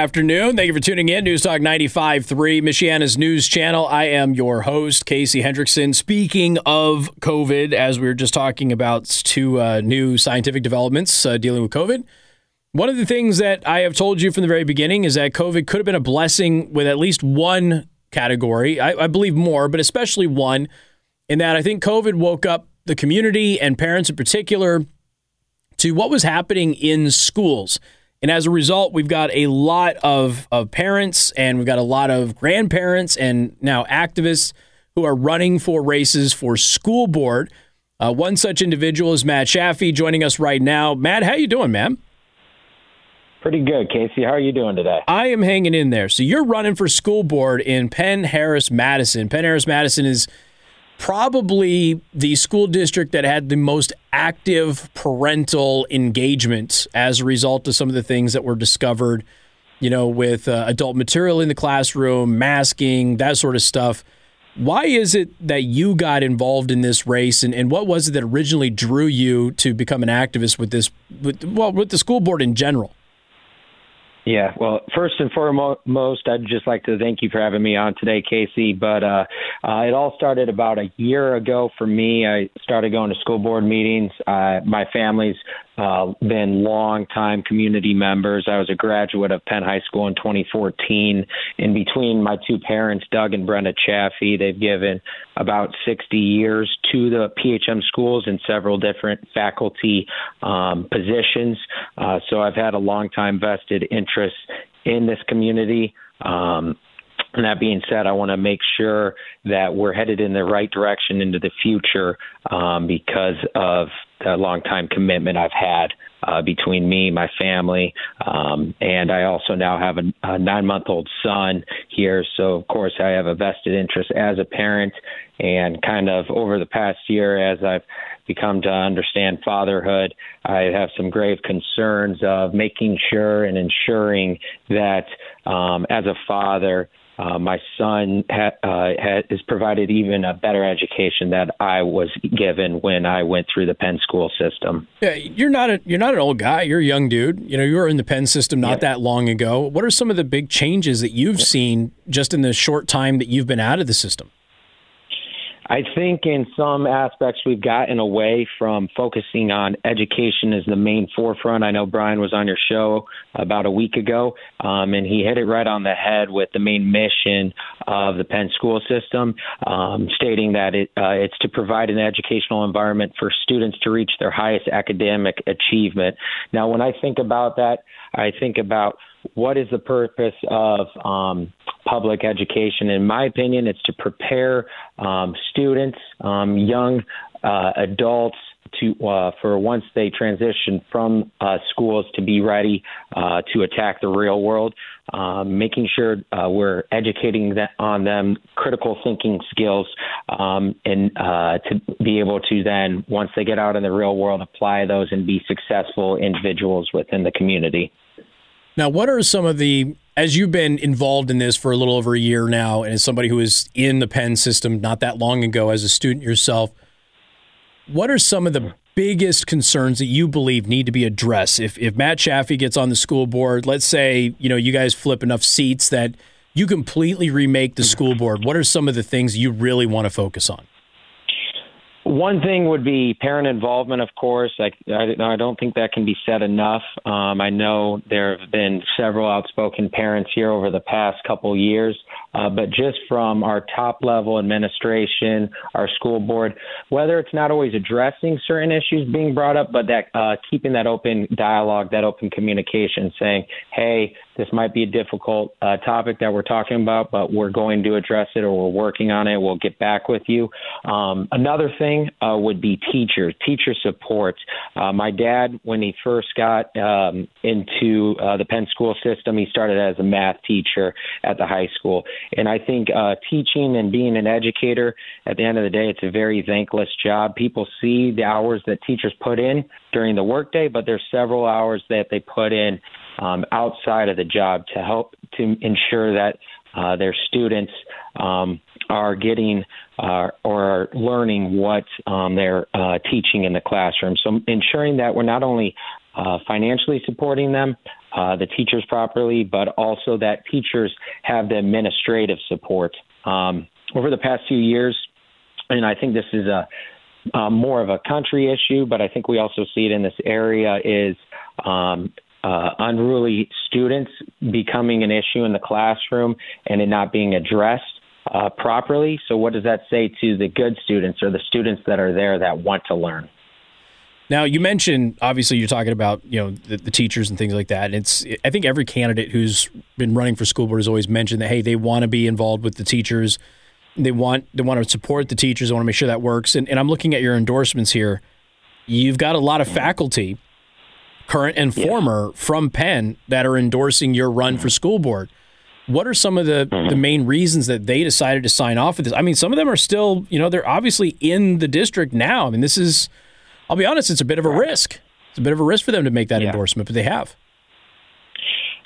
afternoon. Thank you for tuning in. News Talk 95.3, Michiana's news channel. I am your host, Casey Hendrickson. Speaking of COVID, as we were just talking about two uh, new scientific developments uh, dealing with COVID, one of the things that I have told you from the very beginning is that COVID could have been a blessing with at least one category. I, I believe more, but especially one, in that I think COVID woke up the community and parents in particular to what was happening in schools – and as a result, we've got a lot of, of parents and we've got a lot of grandparents and now activists who are running for races for school board. Uh, one such individual is Matt Chaffee joining us right now. Matt, how you doing, man? Pretty good, Casey. How are you doing today? I am hanging in there. So you're running for school board in Penn Harris Madison. Penn Harris Madison is probably the school district that had the most active parental engagement as a result of some of the things that were discovered, you know, with uh, adult material in the classroom, masking, that sort of stuff. Why is it that you got involved in this race, and, and what was it that originally drew you to become an activist with this, with, well, with the school board in general? Yeah, well, first and foremost, I'd just like to thank you for having me on today, Casey. But uh, uh, it all started about a year ago for me. I started going to school board meetings. Uh, my family's uh, been long-time community members. I was a graduate of Penn High School in 2014. In between my two parents, Doug and Brenda Chaffee, they've given about 60 years to the PHM schools in several different faculty um, positions. Uh, so I've had a long-time vested interest in this community. Um, and that being said, I want to make sure that we're headed in the right direction into the future um, because of long time commitment I've had uh, between me, my family, um, and I also now have a, a nine month old son here. So, of course, I have a vested interest as a parent. And kind of over the past year, as I've become to understand fatherhood, I have some grave concerns of making sure and ensuring that um, as a father, uh, my son ha- uh, ha- is provided even a better education that I was given when I went through the Penn school system. Yeah, you're not a you're not an old guy. You're a young dude. You know, you were in the Penn system not yeah. that long ago. What are some of the big changes that you've seen just in the short time that you've been out of the system? I think in some aspects we've gotten away from focusing on education as the main forefront. I know Brian was on your show about a week ago, um, and he hit it right on the head with the main mission of the Penn school system, um, stating that it, uh, it's to provide an educational environment for students to reach their highest academic achievement. Now, when I think about that, I think about what is the purpose of um, public education? In my opinion, it's to prepare um, students, um, young uh, adults, to uh, for once they transition from uh, schools to be ready uh, to attack the real world, um, making sure uh, we're educating that on them critical thinking skills, um, and uh, to be able to then once they get out in the real world apply those and be successful individuals within the community. Now, what are some of the as you've been involved in this for a little over a year now, and as somebody who was in the Penn system not that long ago as a student yourself, what are some of the biggest concerns that you believe need to be addressed? If if Matt Chaffee gets on the school board, let's say you know you guys flip enough seats that you completely remake the school board. What are some of the things you really want to focus on? One thing would be parent involvement, of course. I, I, I don't think that can be said enough. Um, I know there have been several outspoken parents here over the past couple years, uh, but just from our top level administration, our school board, whether it's not always addressing certain issues being brought up, but that uh, keeping that open dialogue, that open communication, saying, "Hey, this might be a difficult uh, topic that we're talking about, but we're going to address it or we're working on it. We'll get back with you. Um, another thing uh, would be teachers, teacher support. Uh, my dad, when he first got um, into uh, the Penn school system, he started as a math teacher at the high school. And I think uh, teaching and being an educator, at the end of the day, it's a very thankless job. People see the hours that teachers put in during the workday, but there's several hours that they put in um, outside of the job to help to ensure that uh, their students um, are getting uh, or are learning what um, they're uh, teaching in the classroom. So ensuring that we're not only uh, financially supporting them, uh, the teachers properly, but also that teachers have the administrative support. Um, over the past few years, and I think this is a uh, more of a country issue, but I think we also see it in this area is um, uh, unruly students becoming an issue in the classroom and it not being addressed uh, properly. So, what does that say to the good students or the students that are there that want to learn? Now, you mentioned obviously you're talking about you know the, the, teachers and things like that. And it's I think every candidate who's been running for school board has always mentioned that hey, they want to be involved with the teachers. They want they want to support the teachers. They want to make sure that works. And, and I'm looking at your endorsements here. You've got a lot of faculty current and former, from Penn that are endorsing your run for school board. What are some of the, the mm-hmm. main reasons that they decided to sign off with this? I mean, some of them are still, you know, they're obviously in the district now. I mean, this is, I'll be honest, it's a bit of a risk. It's a bit of a risk for them to make that yeah. endorsement, but they have.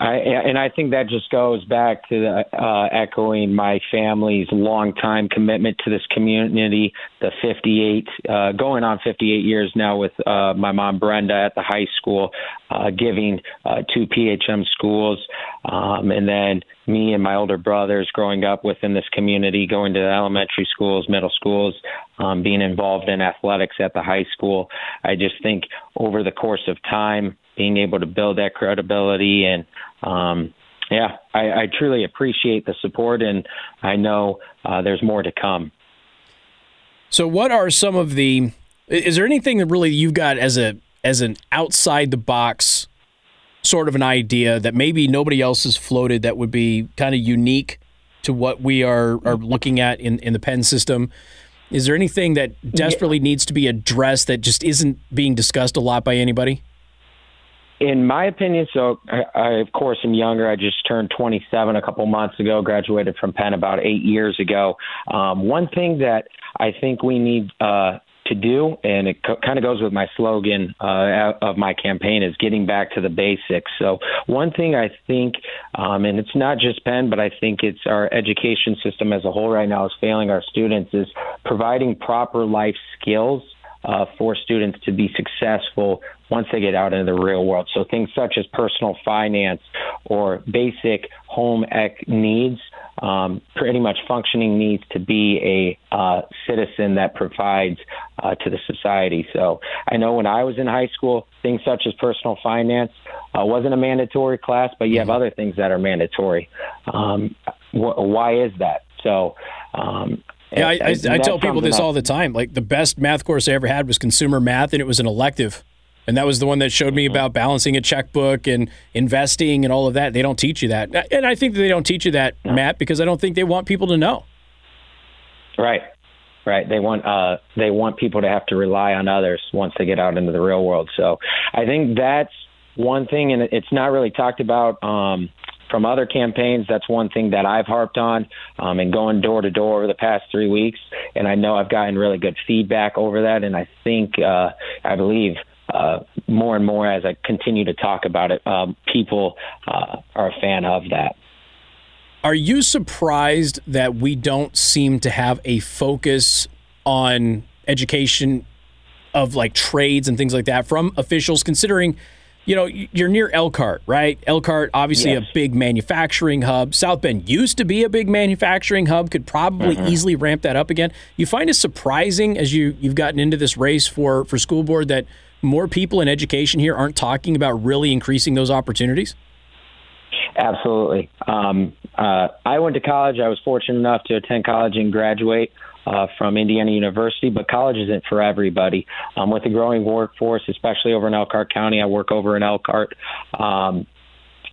I, and I think that just goes back to the, uh, echoing my family's longtime commitment to this community. The 58, uh, going on 58 years now with uh, my mom Brenda at the high school, uh, giving uh, two PHM schools, um, and then me and my older brothers growing up within this community, going to elementary schools, middle schools, um, being involved in athletics at the high school. I just think over the course of time, being able to build that credibility and um, yeah, I, I truly appreciate the support, and I know uh, there's more to come. So, what are some of the? Is there anything that really you've got as a as an outside the box sort of an idea that maybe nobody else has floated that would be kind of unique to what we are are looking at in in the Penn system? Is there anything that desperately yeah. needs to be addressed that just isn't being discussed a lot by anybody? In my opinion, so I, I, of course am younger. I just turned 27 a couple months ago. Graduated from Penn about eight years ago. Um, one thing that I think we need uh, to do, and it co- kind of goes with my slogan uh, of my campaign, is getting back to the basics. So one thing I think, um, and it's not just Penn, but I think it's our education system as a whole right now is failing our students, is providing proper life skills uh, for students to be successful once they get out into the real world. So things such as personal finance or basic home ec needs, um, pretty much functioning needs to be a uh, citizen that provides uh, to the society. So I know when I was in high school, things such as personal finance uh, wasn't a mandatory class, but you have other things that are mandatory. Um, wh- why is that? So um, yeah, I, I, I tell people this all the time. Like the best math course I ever had was consumer math, and it was an elective. And that was the one that showed me mm-hmm. about balancing a checkbook and investing and all of that. They don't teach you that. And I think they don't teach you that, no. Matt, because I don't think they want people to know. Right. Right. They want uh, they want people to have to rely on others once they get out into the real world. So I think that's one thing, and it's not really talked about um, from other campaigns, that's one thing that I've harped on um, and going door to door over the past three weeks. And I know I've gotten really good feedback over that. And I think, uh, I believe, uh, more and more as I continue to talk about it, um, people uh, are a fan of that. Are you surprised that we don't seem to have a focus on education of like trades and things like that from officials, considering? You know, you're near Elkhart, right? Elkhart, obviously yes. a big manufacturing hub. South Bend used to be a big manufacturing hub, could probably mm-hmm. easily ramp that up again. You find it surprising as you, you've gotten into this race for, for school board that more people in education here aren't talking about really increasing those opportunities? Absolutely. Um, uh, I went to college. I was fortunate enough to attend college and graduate uh, from Indiana University, but college isn't for everybody. Um, with the growing workforce, especially over in Elkhart County, I work over in Elkhart. Um,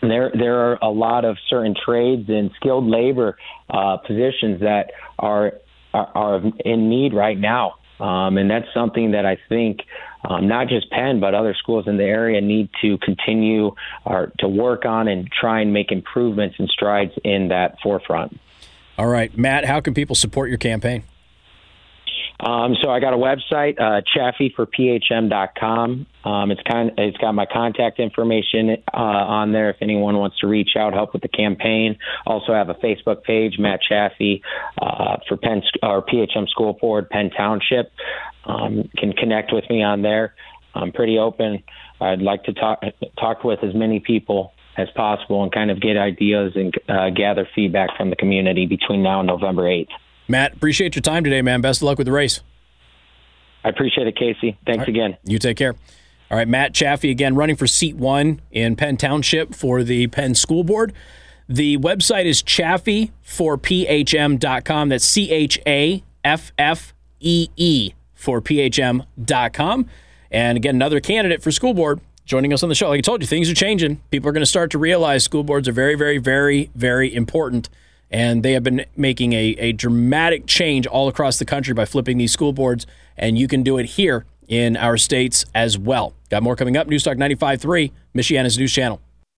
there, there are a lot of certain trades and skilled labor uh, positions that are, are are in need right now, um, and that's something that I think um, not just Penn, but other schools in the area need to continue or to work on and try and make improvements and strides in that forefront. All right, Matt, how can people support your campaign? Um, so I got a website, uh, chaffeeforphm.com. Um, it's kind, it's got my contact information uh, on there if anyone wants to reach out, help with the campaign. Also have a Facebook page, Matt Chaffee uh, for Penn or PHM School Board, Penn Township. Um, can connect with me on there. I'm pretty open. I'd like to talk talk with as many people as possible and kind of get ideas and uh, gather feedback from the community between now and November 8th. Matt, appreciate your time today, man. Best of luck with the race. I appreciate it, Casey. Thanks right. again. You take care. All right, Matt Chaffee again running for seat one in Penn Township for the Penn School Board. The website is chaffee4phm.com. That's C H A F F E E for phm.com. And again, another candidate for school board joining us on the show. Like I told you, things are changing. People are going to start to realize school boards are very, very, very, very important. And they have been making a, a dramatic change all across the country by flipping these school boards. And you can do it here in our states as well. Got more coming up. Newstalk 95.3, Michiana's news channel.